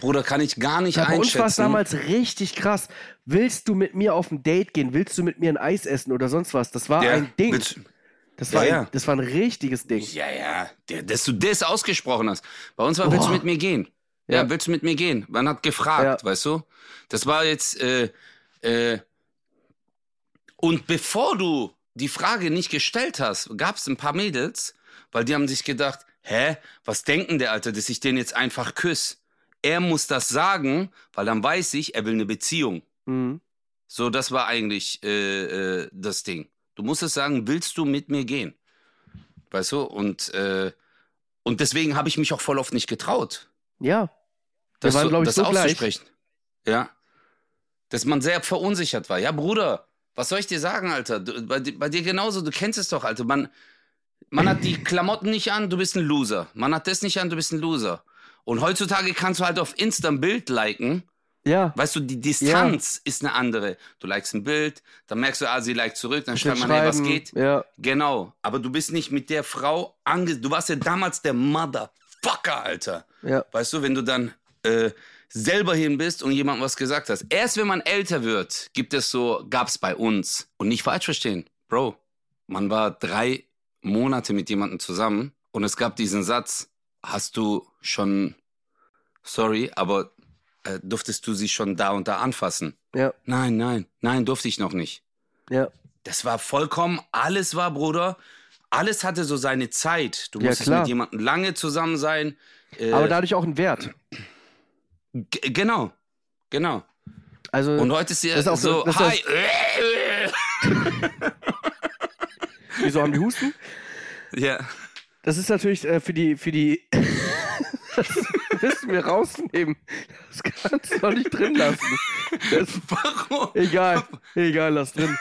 Bruder, kann ich gar nicht Ja, bei uns einschätzen. war es damals richtig krass. Willst du mit mir auf ein Date gehen? Willst du mit mir ein Eis essen oder sonst was? Das war Ja, ein Ding. willst- Das war, ja. Ein, das war ein richtiges Ding. Ja, ja, der, dass du das ausgesprochen hast. Bei uns war, willst du Boah. mit mir gehen? Ja. Willst du mit mir gehen? Man hat gefragt, weißt du? Das war jetzt, äh, äh, und bevor du die Frage nicht gestellt hast, gab es ein paar Mädels, weil die haben sich gedacht, hä, was denken der Alter, dass ich den jetzt einfach küsse? Er muss das sagen, weil dann weiß ich, er will eine Beziehung. Mhm. So, das war eigentlich äh, äh, das Ding. Du musst es sagen, willst du mit mir gehen? Weißt du? Und, äh, und deswegen habe ich mich auch voll oft nicht getraut, Ja. Wir das, waren, so, glaube ich, das so gleich. auszusprechen. Ja. Dass man sehr verunsichert war. Ja, Bruder, was soll ich dir sagen, Alter? Du, bei, bei dir genauso, du kennst es doch, Alter. Man, man hat die Klamotten nicht an, du bist ein Loser. Man hat das nicht an, du bist ein Loser. Und heutzutage kannst du halt auf Insta ein Bild liken Ja. Weißt du, die Distanz ist eine andere. Du likest ein Bild, dann merkst du, ah, sie liked zurück, dann schreibt man, hey, was geht? Ja. Genau. Aber du bist nicht mit der Frau ange... Du warst ja damals der Motherfucker, Alter. Ja. Weißt du, wenn du dann äh, selber hin bist und jemandem was gesagt hast. Erst wenn man älter wird, gibt es so, gab's bei uns. Und nicht falsch verstehen, Bro. Man war drei Monate mit jemandem zusammen und es gab diesen Satz, hast du schon, sorry, aber äh, durftest du sie schon da und da anfassen? Ja. Nein, nein, nein, durfte ich noch nicht. Ja. Das war vollkommen, alles war, Bruder, alles hatte so seine Zeit. Du Ja, musstest klar. mit jemandem lange zusammen sein. Äh, Aber dadurch auch einen Wert. genau, genau. Also, Und heute ist ja so, ist hi. wieso haben die Husten? ja. Das ist natürlich äh, für die, für die. das müssen wir rausnehmen. Das kannst du doch nicht drin lassen. Das, Warum? egal, egal, lass drin.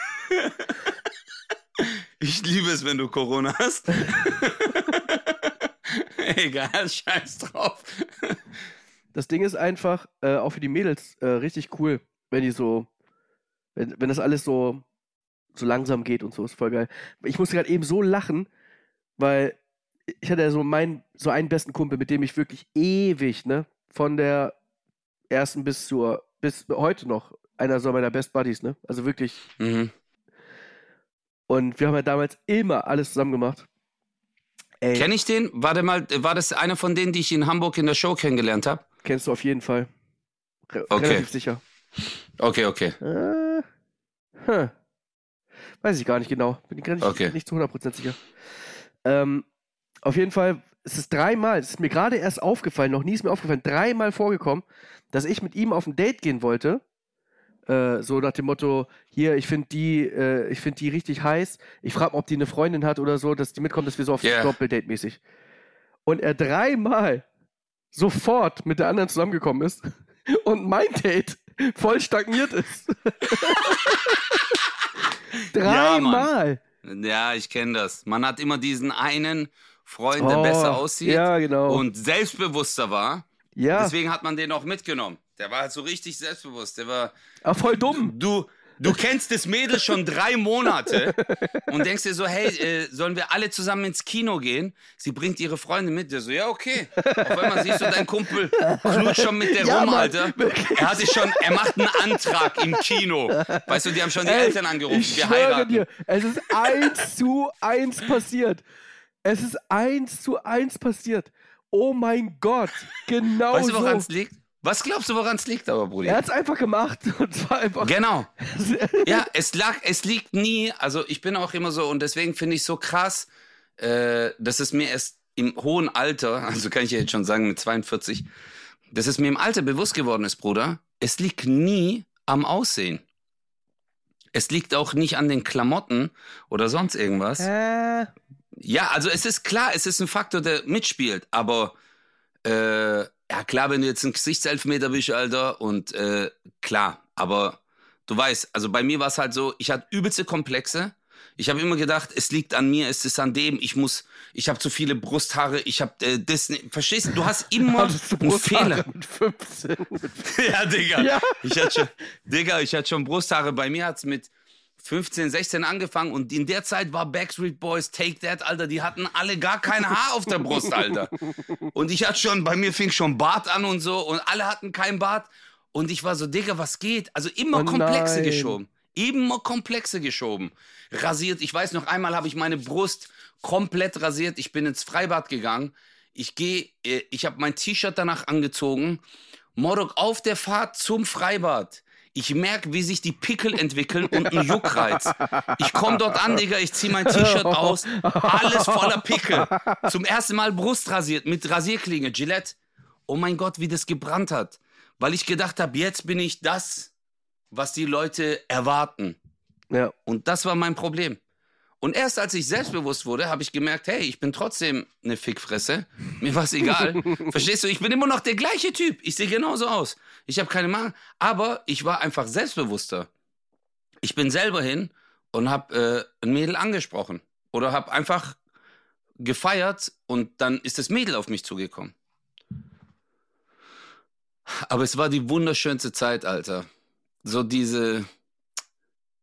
Ich liebe es, wenn du Corona hast. Egal, scheiß drauf. Das Ding ist einfach, äh, auch für die Mädels, äh, richtig cool, wenn die so, wenn, wenn das alles so, so langsam geht und so, ist voll geil. Ich musste gerade eben so lachen, weil ich hatte ja so meinen, so einen besten Kumpel, mit dem ich wirklich ewig, ne, von der ersten bis zur, bis heute noch, einer so meiner Best Buddies, ne, also wirklich. Mhm. Und wir haben ja damals immer alles zusammen gemacht. Ey, Kenn ich den? Warte mal, war das einer von denen, die ich in Hamburg in der Show kennengelernt habe? kennst du auf jeden Fall. Re Okay. Relativ sicher. Okay, okay. Äh, hm. Weiß ich gar nicht genau. Bin ich gar nicht, Okay. nicht zu 100% sicher. Ähm, auf jeden Fall, es ist dreimal, es ist mir gerade erst aufgefallen, noch nie ist mir aufgefallen, dreimal vorgekommen, dass ich mit ihm auf ein Date gehen wollte. Äh, so nach dem Motto, hier, ich finde die, äh, ich finde die richtig heiß. Ich frage mal, ob die eine Freundin hat oder so, dass die mitkommt, dass wir so auf Yeah. Doppeldate mäßig. Und er dreimal sofort mit der anderen zusammengekommen ist und mein Date voll stagniert ist. Dreimal. Ja, ich kenne das. Man hat immer diesen einen Freund, der Oh, besser aussieht Ja, genau. und selbstbewusster war. ja, Deswegen hat man den auch mitgenommen. Der war halt so richtig selbstbewusst. Der war, aber voll dumm. du, du kennst das Mädel schon drei Monate und denkst dir so, hey, äh, sollen wir alle zusammen ins Kino gehen? Sie bringt ihre Freunde mit. Der so, ja, okay. Auf einmal siehst du, dein Kumpel knutscht schon mit der Ja, rum, Mann, Alter. wirklich. Er hatte schon, er macht einen Antrag im Kino. Weißt du, die haben schon die Ey, Eltern angerufen. Ich wir heiraten. dir, es ist eins zu eins passiert. Es ist eins zu eins passiert. Oh mein Gott, genau Weißt du, so. woran es liegt? Was glaubst du, woran es liegt, aber, Brudi? Er hat es einfach gemacht und zwar einfach. Genau. Ja, es lag, es liegt nie, also ich bin auch immer so und deswegen finde ich so krass, äh, dass es mir erst im hohen Alter, also kann ich ja jetzt schon sagen mit 42, dass es mir im Alter bewusst geworden ist, Bruder, es liegt nie am Aussehen. Es liegt auch nicht an den Klamotten oder sonst irgendwas. Äh, Ja, also es ist klar, es ist ein Faktor, der mitspielt, aber äh, ja klar, wenn du jetzt ein Gesichtselfmeter bist, Alter, und äh, klar, aber du weißt, also bei mir war es halt so, ich hatte übelste Komplexe. Ich habe immer gedacht, es liegt an mir, es ist an dem, ich muss, ich habe zu viele Brusthaare, ich habe äh, das, verstehst du, du hast immer hattest du einen Fehler. mit 15. Ja, Digga. Ja. Ich hatte schon, Digga, ich hatte schon Brusthaare. Bei mir hat's mit 15, 16 angefangen und in der Zeit war Backstreet Boys, Take That, Alter, die hatten alle gar kein Haar auf der Brust, Alter. Und ich hatte schon, bei mir fing schon Bart an und so und alle hatten kein Bart. Und ich war so, Digga, was geht? Also immer Oh Komplexe nein. geschoben. Immer Komplexe geschoben. Rasiert. Ich weiß noch einmal habe ich meine Brust komplett rasiert. Ich bin ins Freibad gegangen. Ich gehe, äh, ich habe mein T-Shirt danach angezogen. Morok auf der Fahrt zum Freibad. Ich merke, wie sich die Pickel entwickeln und ein Juckreiz. Ich komme dort an, Digga, ich ziehe mein T-Shirt aus, alles voller Pickel. Zum ersten Mal Brust rasiert mit Rasierklinge, Gillette. Oh mein Gott, wie das gebrannt hat. Weil ich gedacht habe, jetzt bin ich das, was die Leute erwarten. Ja. Und das war mein Problem. Und erst als ich selbstbewusst wurde, habe ich gemerkt, hey, ich bin trotzdem eine Fickfresse. Mir war es egal. Verstehst du? Ich bin immer noch der gleiche Typ. Ich sehe genauso aus. Ich habe keine Mangel. Aber ich war einfach selbstbewusster. Ich bin selber hin und habe äh, ein Mädel angesprochen. Oder habe einfach gefeiert und dann ist das Mädel auf mich zugekommen. Aber es war die wunderschönste Zeit, Alter. So diese.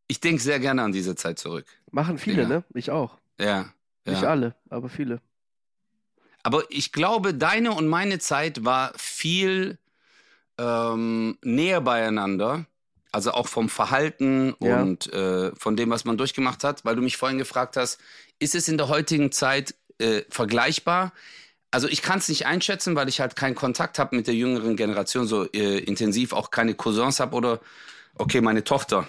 Ich denke sehr gerne an diese Zeit zurück. Machen viele, Ja. ne? Ich auch. Ja. Nicht ja. alle, aber viele. Aber ich glaube, deine und meine Zeit war viel ähm, näher beieinander. Also auch vom Verhalten Ja. und äh, von dem, was man durchgemacht hat, weil du mich vorhin gefragt hast, ist es in der heutigen Zeit äh, vergleichbar? Also ich kann es nicht einschätzen, weil ich halt keinen Kontakt habe mit der jüngeren Generation, so äh, intensiv auch keine Cousins habe oder okay, meine Tochter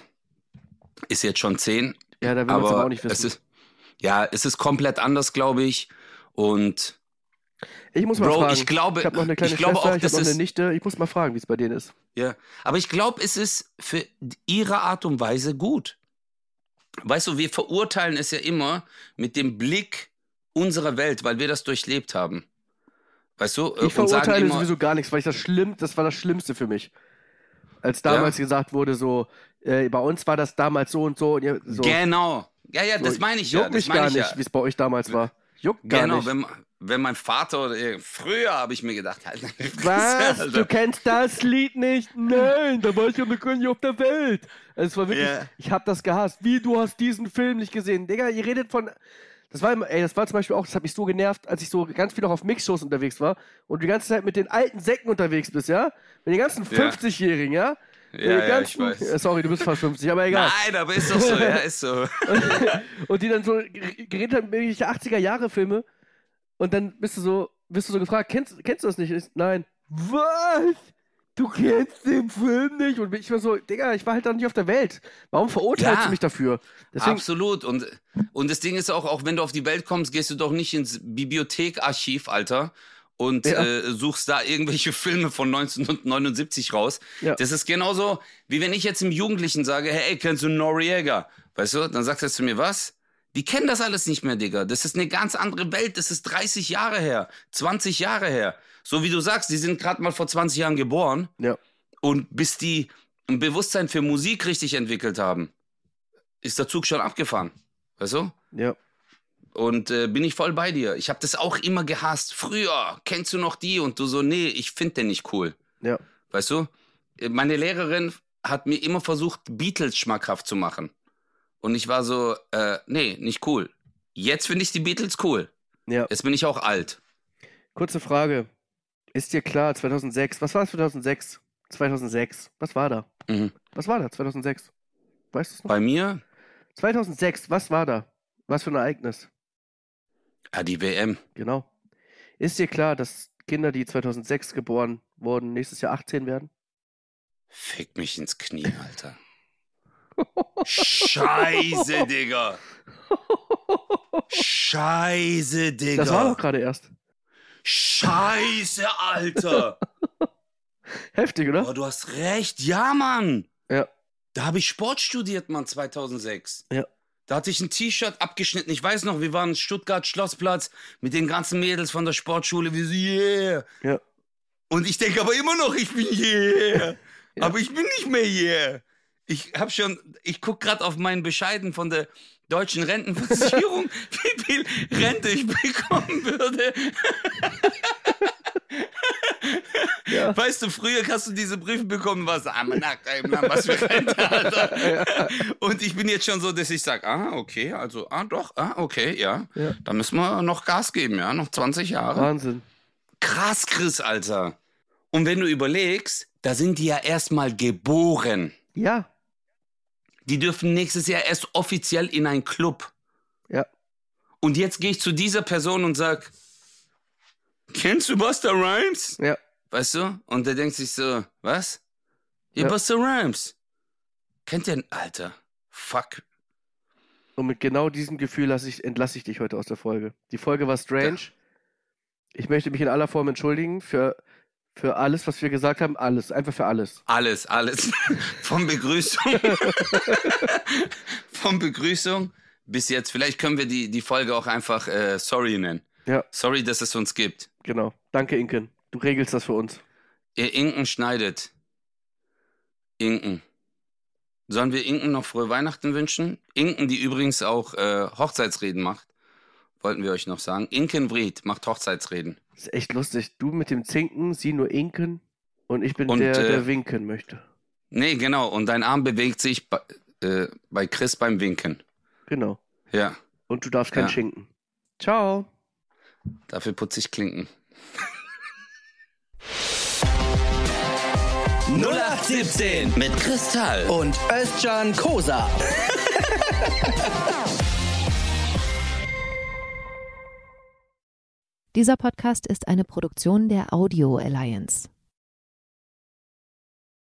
ist jetzt schon zehn, Ja, da will man es aber auch nicht es wissen. ist Ja, es ist komplett anders, glaube ich. Und Ich muss mal Bro, fragen. ich glaube- ich habe noch eine kleine ich glaube Schwester, auch, ich habe noch eine Nichte. Ich muss mal fragen, wie es bei denen ist. Ja, aber ich glaube, es ist für ihre Art und Weise gut. Weißt du, wir verurteilen es ja immer mit dem Blick unserer Welt, weil wir das durchlebt haben. Weißt du? äh, Ich verurteile immer, sowieso gar nichts, weil ich das schlimm, das war das Schlimmste für mich. Als damals gesagt wurde, so, äh, bei uns war das damals so und so und ihr, so. Genau. Ja, ja, das So, meine ich Juckt ja. Das mich gar ich nicht, ja. wie es bei euch damals war. Juckt gar Genau, nicht. wenn, wenn mein Vater oder früher habe ich mir gedacht, halt, Was? Alter. Du kennst das Lied nicht? Nein, da war ich ja noch gar nicht auf der Welt. Also es war wirklich, Ja. ich hab das gehasst. Wie, du hast diesen Film nicht gesehen? Digga, ihr redet von, das war ey, das war zum Beispiel auch, das hat mich so genervt, als ich so ganz viel noch auf Mixshows unterwegs war und die ganze Zeit mit den alten Säcken unterwegs bist, ja? Mit den ganzen Ja. 50-Jährigen, ja? Ja, den ja, ich weiß. Äh, Sorry, du bist fast 50, aber egal. Nein, aber ist doch so, ja, ist so. Und die dann so ger- geredet haben, irgendwelche 80er-Jahre-Filme. Und dann bist du so, bist du so gefragt, kennst, kennst du das nicht? Ich, nein. Was? Du kennst den Film nicht? Und ich war so, Digga, ich war halt da nicht auf der Welt. Warum verurteilst Ja. du mich dafür? Deswegen, Absolut. Und, und das Ding ist auch, auch wenn du auf die Welt kommst, gehst du doch nicht ins Bibliothekarchiv, Alter, und Ja. äh, suchst da irgendwelche Filme von 1979 raus. Ja. Das ist genauso, wie wenn ich jetzt einem Jugendlichen sage, hey, kennst du Noriega? Weißt du, dann sagt er zu mir, was? Die kennen das alles nicht mehr, Digga. Das ist eine ganz andere Welt. Das ist 30 Jahre her, 20 Jahre her. So wie du sagst, die sind gerade mal vor 20 Jahren geboren. ja. Und bis die ein Bewusstsein für Musik richtig entwickelt haben, ist der Zug schon abgefahren. Weißt du? Ja. Und äh, bin ich voll bei dir. Ich habe das auch immer gehasst. Früher, kennst du noch die? Und du so, nee, ich finde den nicht cool. Ja. Weißt du? Äh, Meine Lehrerin hat mir immer versucht, Beatles schmackhaft zu machen. Und ich war so, äh, nee, nicht cool. Jetzt finde ich die Beatles cool. Ja. Jetzt bin ich auch alt. Kurze Frage. Ist dir klar, 2006, was war 2006? 2006, was war da? Mhm. Was war da 2006? Weißt du es noch? Bei mir, 2006, was war da? Was für ein Ereignis? Ja, die WM. Genau. Ist dir klar, dass Kinder, die 2006 geboren wurden, nächstes Jahr 18 werden? Fick mich ins Knie, Alter. Scheiße, Digga. Scheiße, Digga. Das war doch gerade erst. Scheiße, Alter. Heftig, oder? Aber du hast recht. Ja, Mann. Ja. Da habe ich Sport studiert, Mann, 2006. Ja. Da hatte ich ein T-Shirt abgeschnitten. Ich weiß noch, wir waren in Stuttgart Schlossplatz mit den ganzen Mädels von der Sportschule. Wir so, yeah. Ja. Und ich denke aber immer noch, ich bin yeah. Ja. Aber ich bin nicht mehr yeah. Ich habe schon, ich guck gerade auf meinen Bescheiden von der deutschen Rentenversicherung, wie viel Rente ich bekommen würde. Ja. Weißt du, früher hast du diese Briefe bekommen, was, man, na, na, was für Rente, Alter. Und ich bin jetzt schon so, dass ich sage, ah, okay, also, ah, doch, ah, okay, ja. Ja. Da müssen wir noch Gas geben, ja, noch 20 Jahre. Wahnsinn. Krass, Chris, Alter. Und wenn du überlegst, da sind die ja erstmal geboren. Ja. Die dürfen nächstes Jahr erst offiziell in einen Club. Ja. Und jetzt gehe ich zu dieser Person und sag, kennst du Buster Rhymes? Ja. Weißt du? Und der denkt sich so, was? Ja, Ja. Buster Rhymes. Kennt der, Alter, fuck. Und mit genau diesem Gefühl ich, entlasse ich dich heute aus der Folge. Die Folge war strange. Ich möchte mich in aller Form entschuldigen für, für alles, was wir gesagt haben. Alles. Einfach für alles. Alles, alles. Von Begrüßung. Von Begrüßung bis jetzt. Vielleicht können wir die, die Folge auch einfach äh, Sorry nennen. Ja, Sorry, dass es uns gibt. genau. Danke, Inken. Du regelst das für uns. Ihr Inken schneidet. Inken. Sollen wir Inken noch frohe Weihnachten wünschen? Inken, die übrigens auch äh, Hochzeitsreden macht, wollten wir euch noch sagen. Inken Vried macht Hochzeitsreden. Das ist echt lustig. Du mit dem Zinken, sie nur Inken und ich bin Und, der, äh, der winken möchte. Nee, genau. Und dein Arm bewegt sich bei, äh, bei Chris beim Winken. Genau. Ja, Und du darfst kein Ja. Schinken. Ciao. Dafür putze ich Klinken. 0817 Mit Kristall. und Özcan Kosa. Dieser Podcast ist eine Produktion der Audio Alliance.